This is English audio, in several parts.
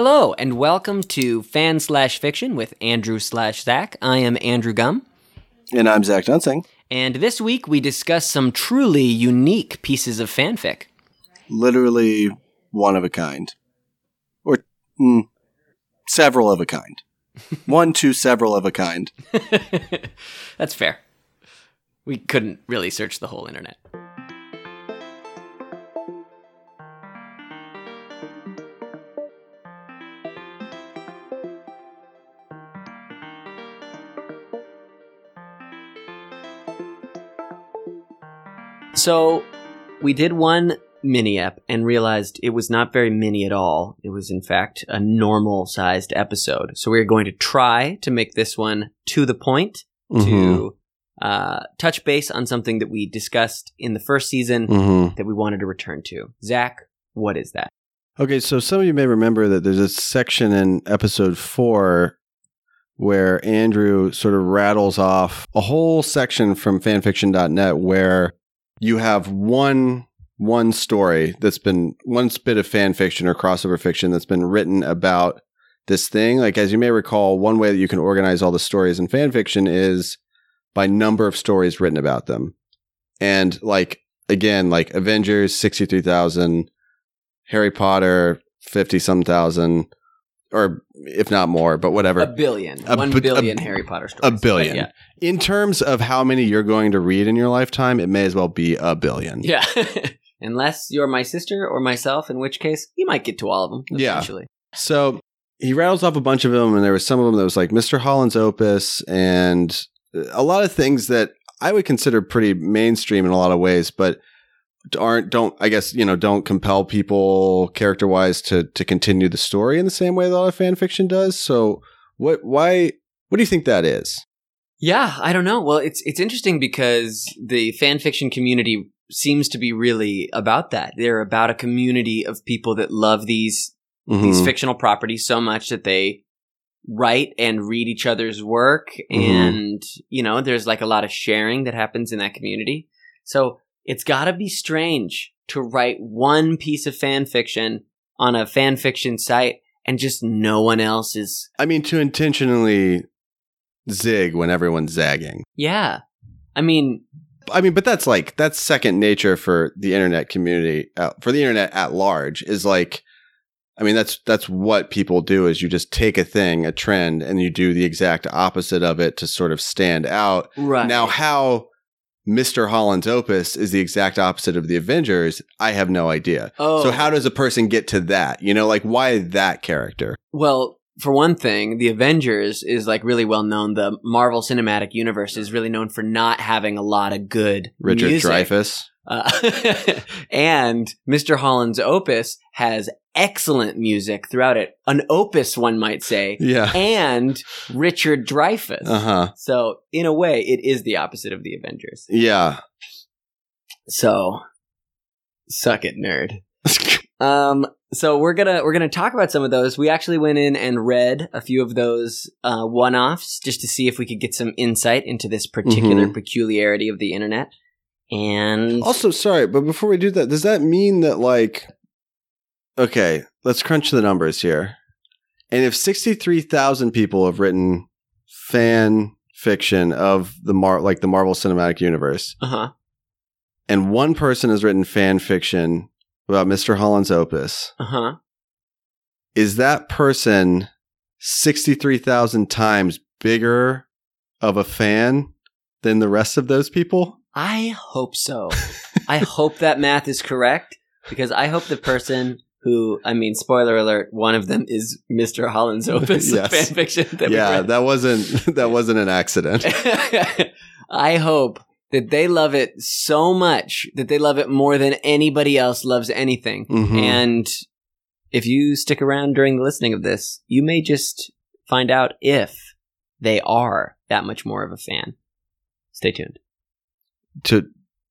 Hello, and welcome to Fan Slash Fiction with Andrew slash Zach. I am Andrew Gum, And I'm Zach Dunsing. and this week we discuss some truly unique pieces of fanfic. Literally one of a kind. Or mm, several of a kind. one to several of a kind. That's fair. We couldn't really search the whole internet. So, we did one mini ep and realized it was not very mini at all. It was, in fact, a normal sized episode. So, we are going to try to make this one to the point Mm-hmm. to uh, touch base on something that we discussed in the first season Mm-hmm. that we wanted to return to. Zach, what is that? Okay, so some of you may remember that there's a section in episode four where Andrew sort of rattles off a whole section from fanfiction.net where you have one one story that's been one bit of fan fiction or crossover fiction that's been written about this thing. Like as you may recall, one way that you can organize all the stories in fan fiction is by number of stories written about them. And like again, like Avengers 63,000 Harry Potter, 50 some thousand, or if not more, but whatever. A billion. A One bi- billion a- Harry Potter stories. a billion. But In terms of how many you're going to read in your lifetime, it may as well be a billion. Yeah. Yeah. Unless you're my sister or myself, in which case you might get to all of them Yeah. eventually. So he rattles off a bunch of them, and there was some of them that was like Mr. Holland's Opus and a lot of things that I would consider pretty mainstream in a lot of ways, but aren't don't I guess you know don't compel people character wise to to continue the story in the same way that a lot of fan fiction does. So what why what do you think that is? Yeah, I don't know. Well, it's it's interesting because the fan fiction community seems to be really about that. They're about a community of people that love these these Mhm. fictional properties so much that they write and read each other's work Mhm. and you know there's like a lot of sharing that happens in that community so it's got to be strange to write one piece of fan fiction on a fan fiction site and just no one else is I mean to intentionally zig when everyone's zagging. yeah i mean I mean, but that's like that's second nature for the internet community, uh, for the internet at large. Is like, I mean, that's that's what people do. Is you just take a thing, a trend, and you do the exact opposite of it to sort of stand out. right Now, how Mister Holland's Opus is the exact opposite of the Avengers, I have no idea. oh So, how does a person get to that? You know, like why that character? Well, for one thing, the Avengers is like really well known. The Marvel Cinematic Universe is really known for not having a lot of good Richard music. Dreyfuss. Uh, and Mr. Holland's opus has excellent music throughout it. An opus, one might say, Yeah. and Richard Dreyfuss. Uh huh. So, in a way, it is the opposite of the Avengers. Yeah. So, suck it, nerd. Um, so we're gonna we're gonna talk about some of those. We actually went in and read a few of those uh, one offs just to see if we could get some insight into this particular Mhm. peculiarity of the internet. And Also, sorry, but before we do that, does that mean that like okay, let's crunch the numbers here. And if 63,000 people have written fan fiction of the Mar like the Marvel Cinematic Universe uh huh, and one person has written fan fiction about Mr. Holland's Opus, uh huh. is that person 63,000 times bigger of a fan than the rest of those people? I hope so. I hope that math is correct because I hope the person who, I mean, spoiler alert, one of them is Mr. Holland's opus Yes. fan fiction. That yeah, that wasn't that wasn't an accident. I hope that they love it so much that they love it more than anybody else loves anything. Mhm. And if you stick around during the listening of this, you may just find out if they are that much more of a fan. Stay tuned. to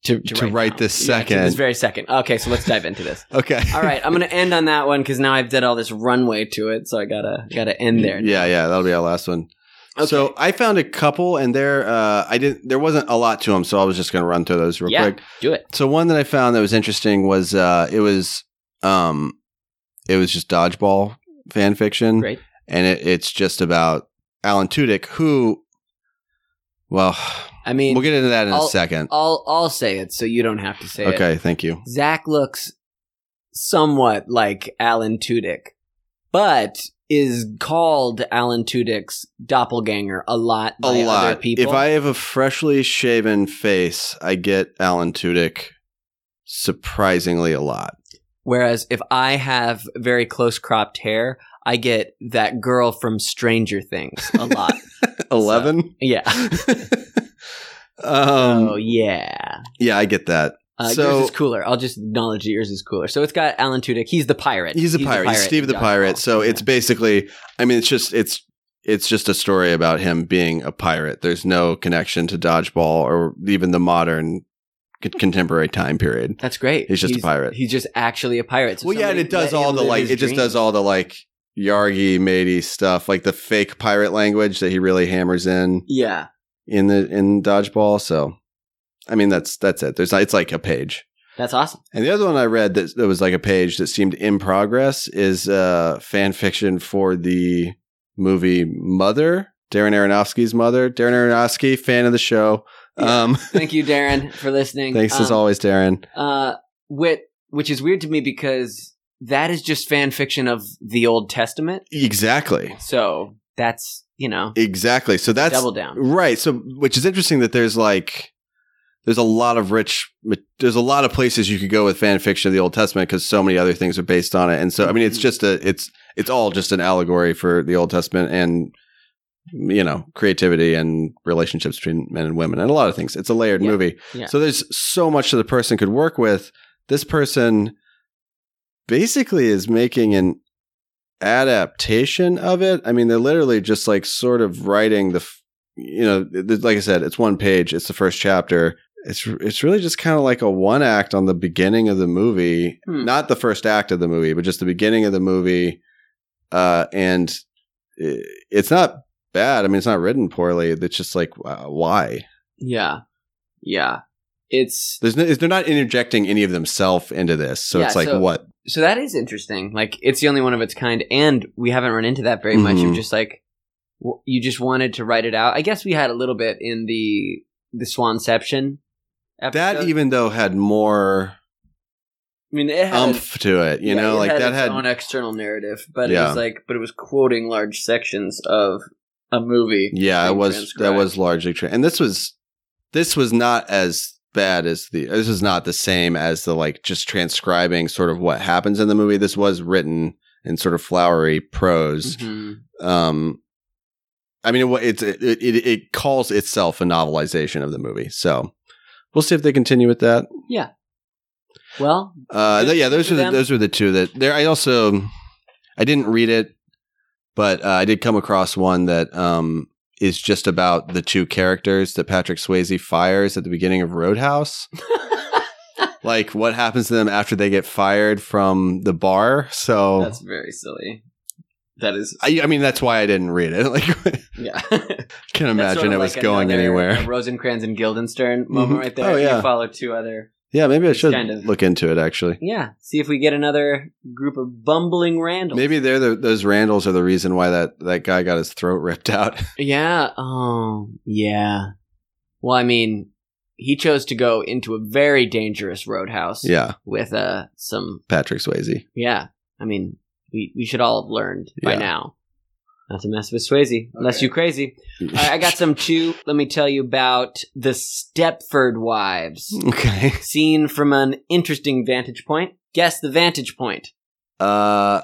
To, To right now. this Yeah, second. this very second. Okay, so let's dive into this. okay. All right, I'm going to end on that one because now I've did all this runway to it, so I gotta gotta end there. Yeah, yeah, that'll be our last one. Okay. So I found a couple, and there, uh, I didn't. There wasn't a lot to them, so I was just going to run through those real Yeah. quick. do it. So one that I found that was interesting was uh, it was um, it was just dodgeball fan fiction, Great. and it, it's just about Alan Tudyk, who, well, I mean, we'll get into that in I'll- a second. I'll I'll say it so you don't have to say it. Okay, thank you. Zach looks somewhat like Alan Tudyk, but is called Alan Tudyk's doppelganger a lot A by other lot. people. If I have a freshly shaven face, I get Alan Tudyk surprisingly a lot. Whereas if I have very close cropped hair, I get that girl from Stranger Things a lot. Eleven. yeah. um, oh yeah. yeah, I get that. Uh, So- yours is cooler. I'll just acknowledge that yours is cooler. So it's got Alan Tudyk. He's the pirate. He's a pirate. He's Steve the pirate. So it's basically, I mean, it's just it's it's just a story about him being a pirate. There's no connection to dodgeball or even the modern contemporary time period. that's great. He's just a pirate. He's just actually a pirate. So well, yeah, and it does all the like. It just does all the like yargy matey stuff, like the fake pirate language that he really hammers in Yeah. In the in dodgeball. So, I mean, that's that's it. There's. It's like a page. That's awesome. And the other one I read that, that was like a page that seemed in progress is uh, fan fiction for the movie Mother, Darren Aronofsky's Mother. Darren Aronofsky, fan of the show. Yeah. Um, Thank you, Darren, for listening. thanks as Um, always, Darren. Uh, wit, which is weird to me because that is just fan fiction of the Old Testament. Exactly, So that's you know exactly. So that's double down. right. So, which is interesting that there's like there's a lot of rich. There's a lot of places you could go with fan fiction of the Old Testament because so many other things are based on it. And so, I mean, it's Mhm. just a it's it's all just an allegory for the Old Testament and you know creativity and relationships between men and women and a lot of things. It's a layered Yeah. movie. Yeah. So there's so much that the person could work with. This person basically is making an adaptation of it. I mean, they're literally just like sort of writing the, you know, like I said, it's one page. It's the first chapter. It's it's really just kind of like a one act on the beginning of the movie, Hmm. not the first act of the movie, but just the beginning of the movie. Uh, and it's not bad. I mean, it's not written poorly. It's just like uh, why Yeah, yeah. It's there's no, they're not interjecting any of themselves into this. So Yeah, it's like so- what so that is interesting. Like it's the only one of its kind, and we haven't run into that very much. Mhm. Of just like w- you just wanted to write it out. I guess we had a little bit in the the Swanception. Episode. that even though had more I mean, it had umph to it, you yeah, know, it like that its had own external narrative, but it was like, but it was quoting large sections of a movie. yeah, it was that was largely true. And this was this was not as bad as the this is not the same as the like just transcribing sort of what happens in the movie. This was written in sort of flowery prose. Mhm. Um I mean, it, it's it, it it calls itself a novelization of the movie. So we'll see if they continue with that. Yeah. Well, Uh, th- yeah, those are the, those are the two that there. I also I didn't read it, but uh, I did come across one that um, is just about the two characters that Patrick Swayze fires at the beginning of Roadhouse. like what happens to them after they get fired from the bar. So that's very silly. That is, I, I mean, that's why I didn't read it. Like, yeah. can't imagine sort it was like going another, anywhere. Rosencrantz and Guildenstern moment Mhm. right there. Oh, yeah. You follow two other. Yeah, maybe I should kind of- look into it. Actually, Yeah. See if we get another group of bumbling Randalls. maybe they're the, those Randalls are the reason why that that guy got his throat ripped out. Yeah. Oh, yeah. Well, I mean, he chose to go into a very dangerous roadhouse. yeah, With uh some. Patrick Swayze. Yeah. I mean, we we should all have learned by Yeah. now not to mess with Swayze unless Okay. you crazy. I, I got some too. Let me tell you about the Stepford Wives. okay. Seen from an interesting vantage point. Guess the vantage point. Uh,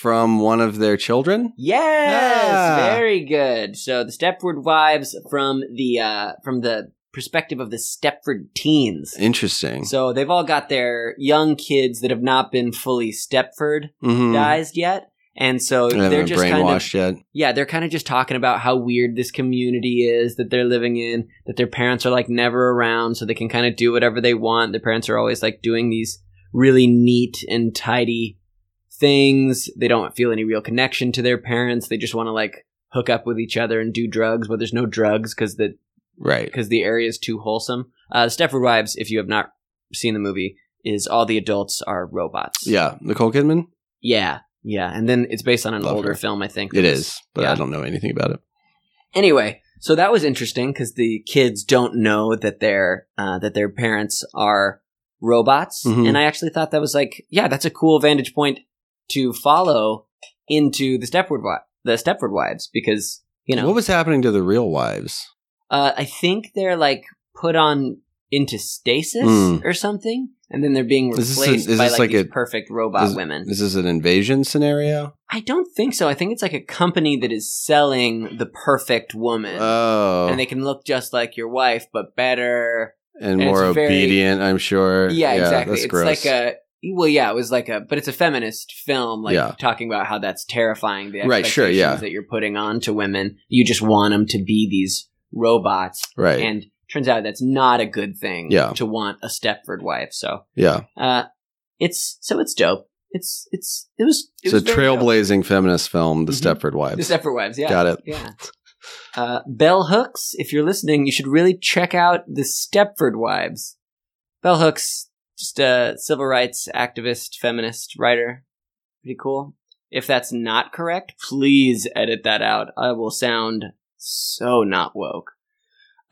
from one of their children. Yes, Ah. very good. So the Stepford Wives from the uh, from the perspective of the Stepford teens. Interesting. So they've all got their young kids that have not been fully Stepford Mhm. yet. And so they they're just kind of yet. yeah, they're kind of just talking about how weird this community is that they're living in, that their parents are like never around, so they can kind of do whatever they want. Their parents are always like doing these really neat and tidy things. They don't feel any real connection to their parents. They just want to like hook up with each other and do drugs, but there's no drugs because the Right. because the area is too wholesome. Uh, Stepford Wives, if you have not seen the movie, is all the adults are robots. Yeah. Nicole Kidman. yeah, Yeah, and then it's based on an Love older her. film, I think. It is, but yeah. I don't know anything about it. Anyway, so that was interesting because the kids don't know that their uh, that their parents are robots, Mhm. and I actually thought that was like, yeah, that's a cool vantage point to follow into the Stepford wi- the Stepford wives because you know What was happening to the real wives? uh, I think they're like put on into stasis Mm. or something, and then they're being a- replaced is by like, like these a- perfect robot is- women. This is an invasion scenario? I don't think so. I think it's like a company that is selling the perfect woman. Oh, and they can look just like your wife, but better. and and more it's very- obedient, I'm sure. Yeah, exactly. That's it's gross. like a well, yeah, it was like a, but it's a feminist film, like Yeah. talking about how that's terrifying. The Right, sure, yeah. that you're putting on to women. You just want them to be these robots, right. and turns out that's not a good thing. Yeah. to want a Stepford wife. So, yeah, uh, it's so it's dope. It's it's it was it it's a was dope. trailblazing feminist film, The Mhm. Stepford Wives. The Stepford wives, yeah, Got it. Yeah. Uh, Bell Hooks, if you're listening, you should really check out the Stepford Wives. Bell Hooks, just a civil rights activist, feminist writer. Pretty cool. If that's not correct, please edit that out. I will sound so not woke.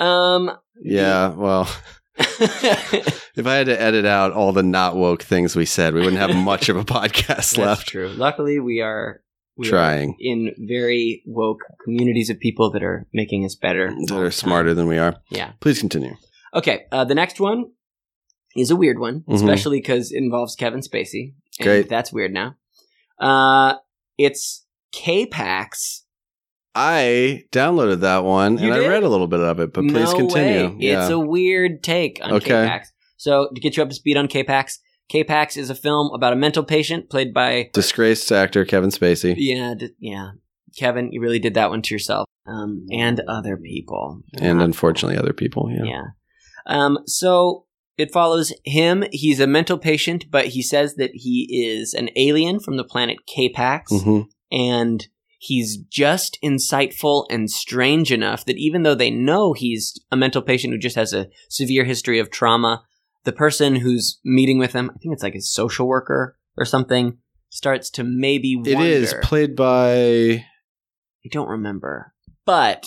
Um, Yeah, well, if I had to edit out all the not woke things we said, we wouldn't have much of a podcast that's left. true. Luckily, we are we are Trying. in very woke communities of people that are making us better. That are smarter than we are. Yeah. Please continue. Okay, uh, the next one is a weird one, Mhm. especially because it involves Kevin Spacey. And Great. That's weird now. Uh, it's K-Pax. I downloaded that one You and I read a little bit of it, but please no continue. Yeah. It's a weird take on Okay. K-Pax. So to get you up to speed on K-Pax, K-Pax is a film about a mental patient played by Disgraced actor Kevin Spacey yeah d- yeah Kevin. You really did that one to yourself um, and other people. and unfortunately other people. Yeah. Yeah. Um, so it follows him. He's a mental patient, but he says that he is an alien from the planet K-Pax, Mhm. and he's just insightful and strange enough that even though they know he's a mental patient who just has a severe history of trauma, the person who's meeting with him, I think it's like a social worker or something, starts to maybe wonder. It is played by I don't remember. But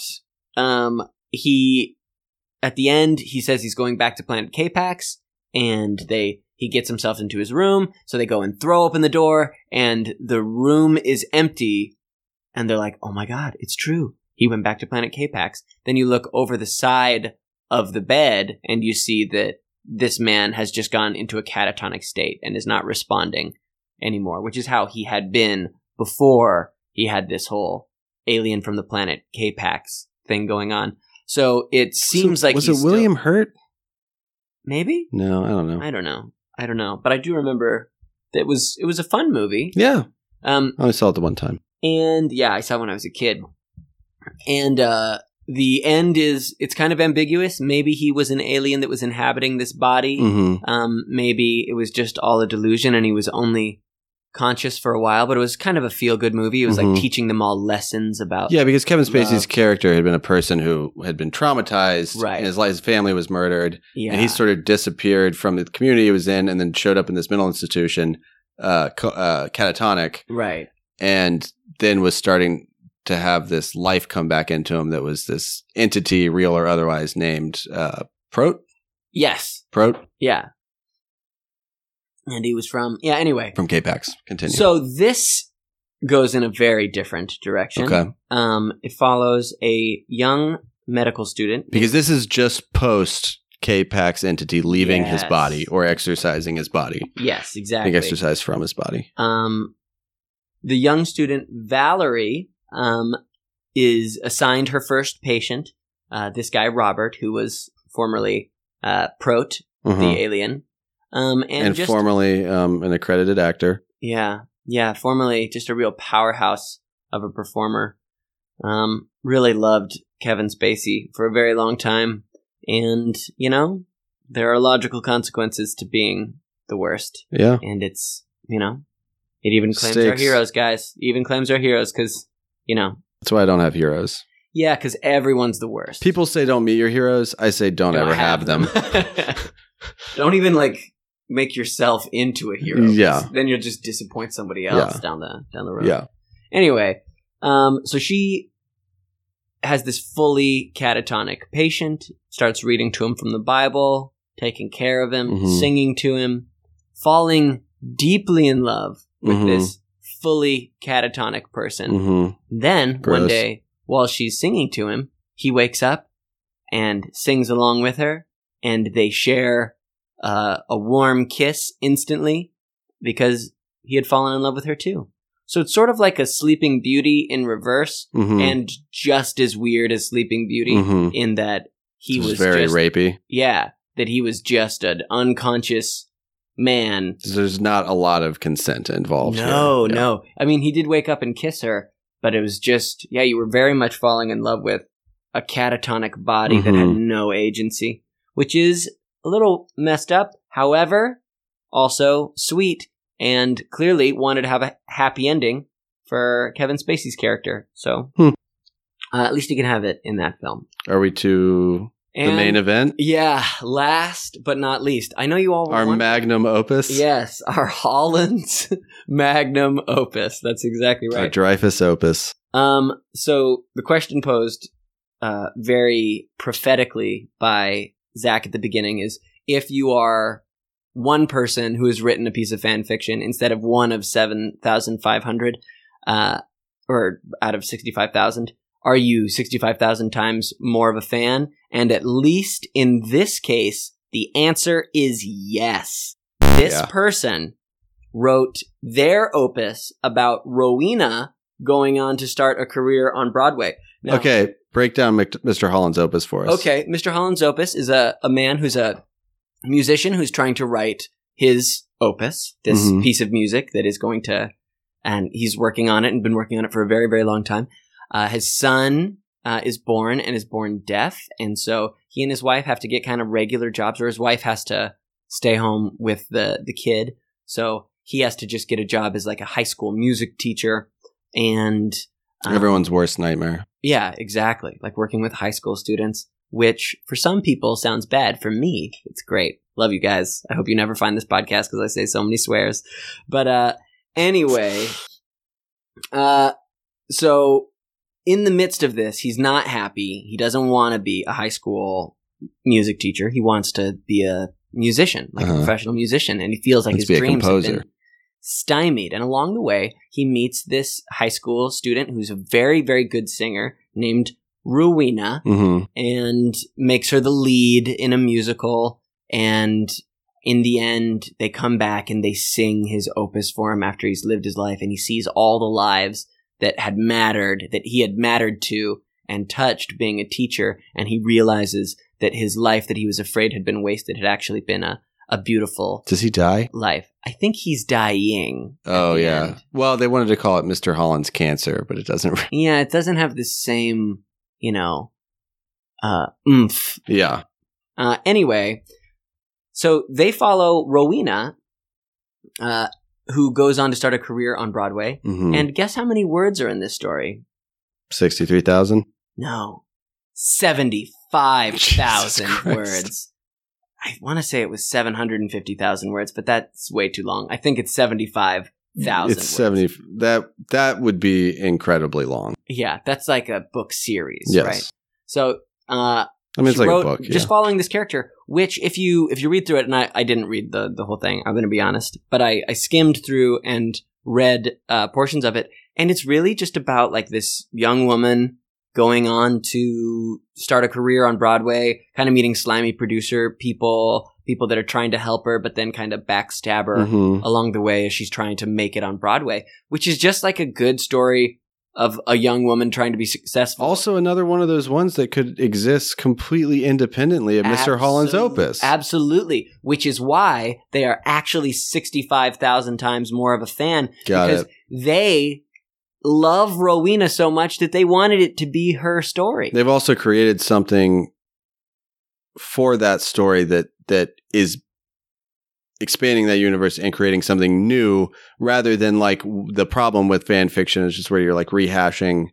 um he at the end he says he's going back to Planet K-Pax and they he gets himself into his room, so they go and throw open the door and the room is empty and they're like, "Oh my god, it's true. He went back to Planet K-Pax." Then you look over the side of the bed and you see that this man has just gone into a catatonic state and is not responding anymore, which is how he had been before he had this whole alien from the planet K-Pax thing going on. So it seems like was it still- William Hurt? maybe No, I don't know. I don't know. I don't know, but I do remember that it was it was a fun movie. yeah, Um, I only saw it the one time. And yeah, I saw it when I was a kid. And uh, the end is it's kind of ambiguous. Maybe he was an alien that was inhabiting this body. hmm Um, maybe it was just all a delusion, and he was only conscious for a while. But it was kind of a feel good movie. It was Mhm. like teaching them all lessons about Yeah, because Kevin Spacey's Love. character had been a person who had been traumatized, Right. And his, his family was murdered, yeah, and he sort of disappeared from the community he was in, and then showed up in this mental institution, uh, co- uh, catatonic, right. And then was starting to have this life come back into him that was this entity, real or otherwise, named uh, Prot. Yes, Prot yeah. And he was from yeah. Anyway, from K-Pax. Continue. so this goes in a very different direction. okay, Um, it follows a young medical student because this is just post K-Pax entity leaving his body or exercising his body. yes, exactly. think exercise from his body. um, the young student Valerie um, is assigned her first patient. Uh, this guy Robert, who was formerly uh, Prot, Mhm. the alien, um, and, and, just formerly um, an accredited actor. yeah, yeah, formerly just a real powerhouse of a performer. Um, really loved Kevin Spacey for a very long time, and you know there are logical consequences to being the worst. Yeah. and it's you know it even claims our Stakes. heroes guys It even claims our heroes because you know That's why I don't have heroes. yeah because everyone's the worst People say don't meet your heroes. I say don't, ever have, them. don't even like make yourself into a hero. Yeah. Then you'll just disappoint somebody else Yeah. down the down the road. Yeah. Anyway, um, so she has this fully catatonic patient, starts reading to him from the Bible, taking care of him, Mhm. singing to him, falling deeply in love with Mhm. this fully catatonic person. hmm Then one day, while she's singing to him, he wakes up and sings along with her, and they share uh, a warm kiss instantly because he had fallen in love with her too. So it's sort of like a Sleeping Beauty in reverse, hmm and just as weird as Sleeping Beauty hmm in that he was very just, rapey. yeah, that he was just an unconscious man There's not a lot of consent involved. no. Yeah. no. I mean, he did wake up and kiss her, but it was just, yeah, you were very much falling in love with a catatonic body that had Mhm. no agency, which is a little messed up. However, also sweet and clearly wanted to have a happy ending for Kevin Spacey's character. So, Hmm. uh, at least you can have it in that film. Are we to the main event? Yeah, last but not least, I know you all want Our want- magnum opus? Yes, our Holland's magnum opus. That's exactly Our right. Dreyfuss opus. Um, so the question posed uh, very prophetically by Zach at the beginning is if you are one person who has written a piece of fan fiction instead of one of 7,500, uh, or out of 65,000, are you 65,000 times more of a fan? And at least in this case, the answer is yes. This Yeah. person wrote their opus about Rowena going on to start a career on Broadway. Now- okay, break down Mr. Holland's opus for us. Okay, Mr. Holland's opus is a, a man who's a musician who's trying to write his opus, this Mhm. piece of music that is going to, and he's working on it and been working on it for a very, very long time. Uh, his son uh, is born and is born deaf, and so he and his wife have to get kind of regular jobs, or his wife has to stay home with the the kid. So he has to just get a job as like a high school music teacher, and um, Everyone's worst nightmare. yeah, exactly. Like working with high school students, which for some people sounds bad. For me, it's great. Love you guys. I hope you never find this podcast because I say so many swears. But uh anyway, uh so in the midst of this, he's not happy. He doesn't want to be a high school music teacher. He wants to be a musician, like a Uh-huh. professional musician, and he feels like Wants his a dreams have been stymied. And along the way, he meets this high school student who's a very, very good singer named Rowena hmm and makes her the lead in a musical. And in the end, they come back and they sing his opus for him after he's lived his life and he sees all the lives that had mattered, that he had mattered to and touched being a teacher. And he realizes that his life that he was afraid had been wasted had actually been a, a beautiful Does he die? life. I think he's dying. Oh, yeah. end. Well, they wanted to call it Mr. Holland's cancer, but it doesn't. Yeah, it doesn't have the same, you know, uh, oomph. yeah. Uh, anyway, so they follow Rowena, uh, who goes on to start a career on Broadway. hmm And guess how many words are in this story? 63,000? No, 75,000 words. I want to say it was 750,000 words, but that's way too long. I think it's 75,000 It's words. 70. That, that would be incredibly long. Yeah, that's like a book series, Yes. right? So, uh, I mean, it's like wrote- a book. Yeah. Just following this character, which if you if you read through it, and I, I didn't read the the whole thing, I'm going to be honest, but I I skimmed through and read uh, portions of it, and it's really just about like this young woman going on to start a career on Broadway, kind of meeting slimy producer people, people that are trying to help her, but then kind of backstab her Mhm. along the way as she's trying to make it on Broadway, which is just like a good story of a young woman trying to be successful. Also, another one of those ones that could exist completely independently of Mr. Holland's opus. Absolutely. Which is why they are actually 65,000 times more of a fan Got because it. they love Rowena so much that they wanted it to be her story. They've also created something for that story that that is expanding that universe and creating something new rather than like the problem with fan fiction is just where you're like rehashing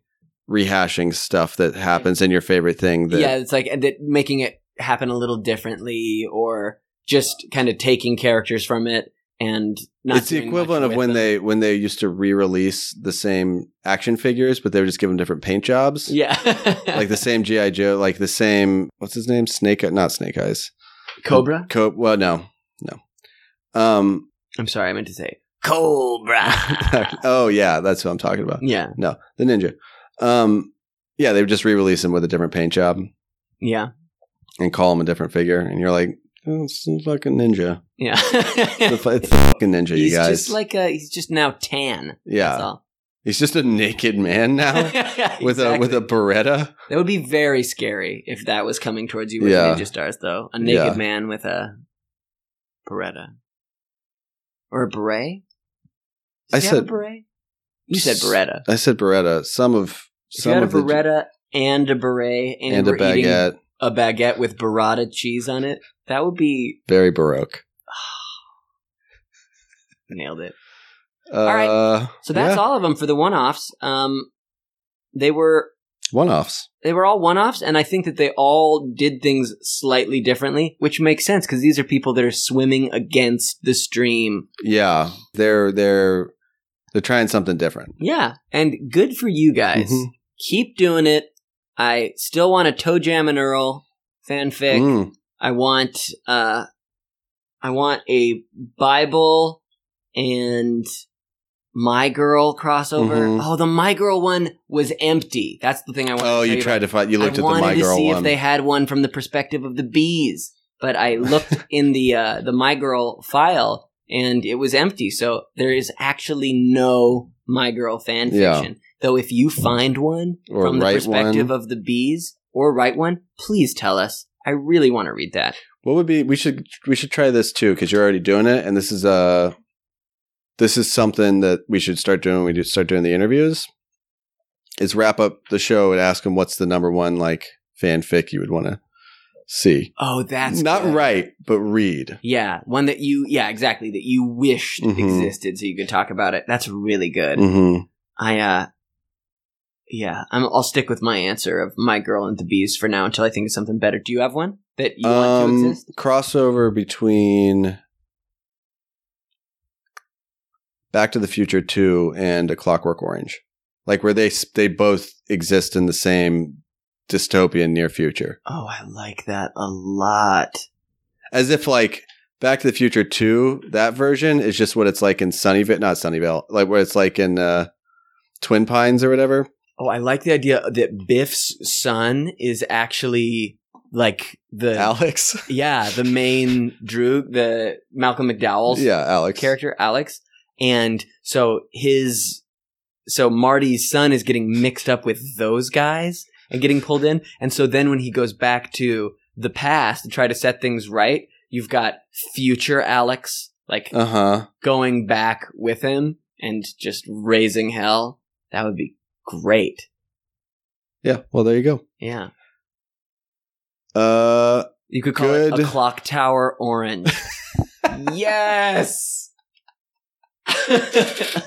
rehashing stuff that happens in your favorite thing that yeah, it's like uh, that making it happen a little differently or just kind of taking characters from it and not it's the equivalent of when them. they when they used to re-release the same action figures, but they were just given different paint jobs. yeah like the same GI Joe, like the same. What's his name? Snake, not Snake Eyes. Cobra. Co- well, no. Um. I'm sorry, I meant to say Cobra. oh yeah, that's what I'm talking about. yeah, No, the ninja. Um. Yeah, they would just re-release him with a different paint job yeah, and call him a different figure, and you're like, oh, it's a fucking ninja. yeah. It's a, it's a fucking ninja, he's you guys. just like a, he's just now tan. yeah, That's all. he's just a naked man now with a with a beretta. That would be very scary if that was coming towards you with Yeah. Ninja Stars, though. A naked Yeah. man with a Beretta. Or a beret? I Does he have a said- beret? You said Beretta. I said beretta. Some of If some you had a of the Beretta and a beret and, and a we're eating baguette, a baguette with burrata cheese on it, that would be very baroque. nailed it. Uh, right. So that's yeah. all of them for the one-offs. Um, they were one-offs. they were all one-offs, and I think that they all did things slightly differently, which makes sense because these are people that are swimming against the stream. Yeah, they're they're they're trying something different. Yeah, and good for you guys. Mhm. Keep doing it. I still want a ToeJam and Earl fanfic. Mm. I want uh I want a Bible and My Girl crossover. Mhm. Oh, the My Girl one was empty. That's the thing I want. To do. Oh, you tell tried to find. You looked I at the My Girl one. wanted to see one. if they had one from the perspective of the bees, but I looked in the uh, the My Girl file and it was empty. So there is actually no My Girl fan Yeah. Though if you find one Or from the perspective one. of the bees or write one, please tell us. I really want to read that. What would be? We should we should try this too because you're already doing it, and this is uh this is something that we should start doing. when We start doing the interviews. Is wrap up the show and ask them what's the number one like fanfic you would want to see. Oh, that's Not good. write, but read. Yeah, one that you yeah exactly that you wished Mhm. existed so you could talk about it. That's really good. hmm I uh yeah, I'm, I'll stick with my answer of my girl and the bees for now until I think of something better. Do you have one that you want to Um, exist? crossover between Back to the Future Two and A Clockwork Orange, like where they they both exist in the same dystopian near future. Oh, I like that a lot. as if like Back to the Future Two, that version is just what it's like in Sunnyvale, not Sunnyvale, like where it's like in uh, Twin Pines or whatever. Oh, I like the idea that Biff's son is actually like the Alex, yeah the main Drew, the Malcolm McDowell's yeah, Alex. character Alex, and so his so Marty's son is getting mixed up with those guys and getting pulled in, and so then when he goes back to the past to try to set things right, you've got future Alex like Uh huh. going back with him and just raising hell. That would be great. Yeah. Well, there you go. Yeah. Uh, You could call it a clock tower orange. yes.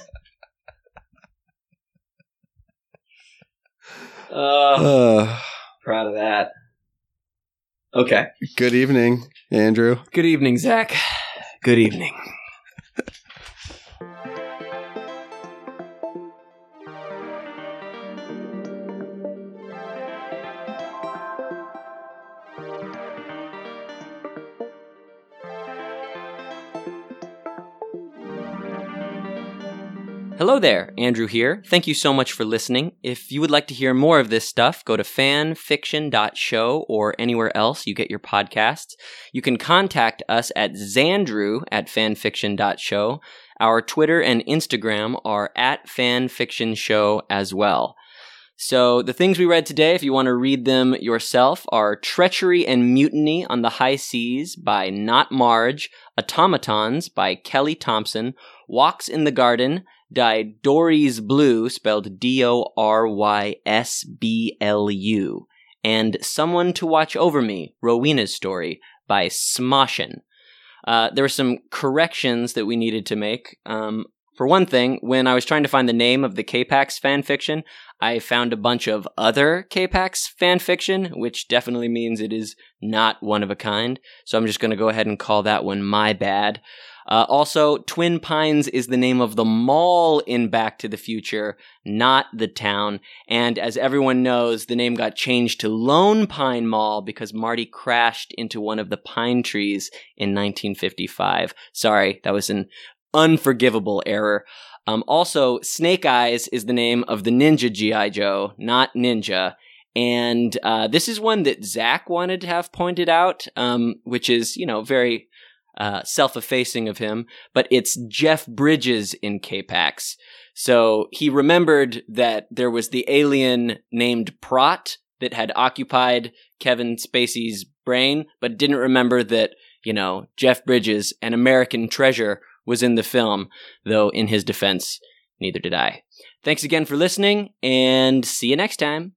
uh, uh, proud of that. Okay. good evening, Andrew. Good evening, Zach. Good evening. Hello there, Andrew here. Thank you so much for listening. If you would like to hear more of this stuff, go to fanfiction.show or anywhere else you get your podcasts. You can contact us at Xandrew at fanfiction.show. Our Twitter and Instagram are at fanfictionshow as well. So the things we read today, if you want to read them yourself, are Treachery and Mutiny on the High Seas by Not Marge, Automatons by Kelly Thompson, Walks in the Garden by Dory's Blue, spelled D O R Y S B L U, and Someone to Watch Over Me, Rowena's Story by Smoshin. Uh, there were some corrections that we needed to make. Um, For one thing, when I was trying to find the name of the K-Pax fan fiction, I found a bunch of other K-Pax fan fiction, which definitely means it is not one of a kind. So I'm just going to go ahead and call that one my bad. Uh, also, Twin Pines is the name of the mall in Back to the Future, not the town. And as everyone knows, the name got changed to Lone Pine Mall because Marty crashed into one of the pine trees in 1955. Sorry, that was an unforgivable error. Um, also, Snake Eyes is the name of the Ninja G.I. Joe, not Ninja. And uh, this is one that Zach wanted to have pointed out, um, which is, you know, very uh, self-effacing of him, but it's Jeff Bridges in K-Pax. So he remembered that there was the alien named Prot that had occupied Kevin Spacey's brain, but didn't remember that, you know, Jeff Bridges, an American treasure, was in the film, though in his defense, neither did I. Thanks again for listening, and see you next time.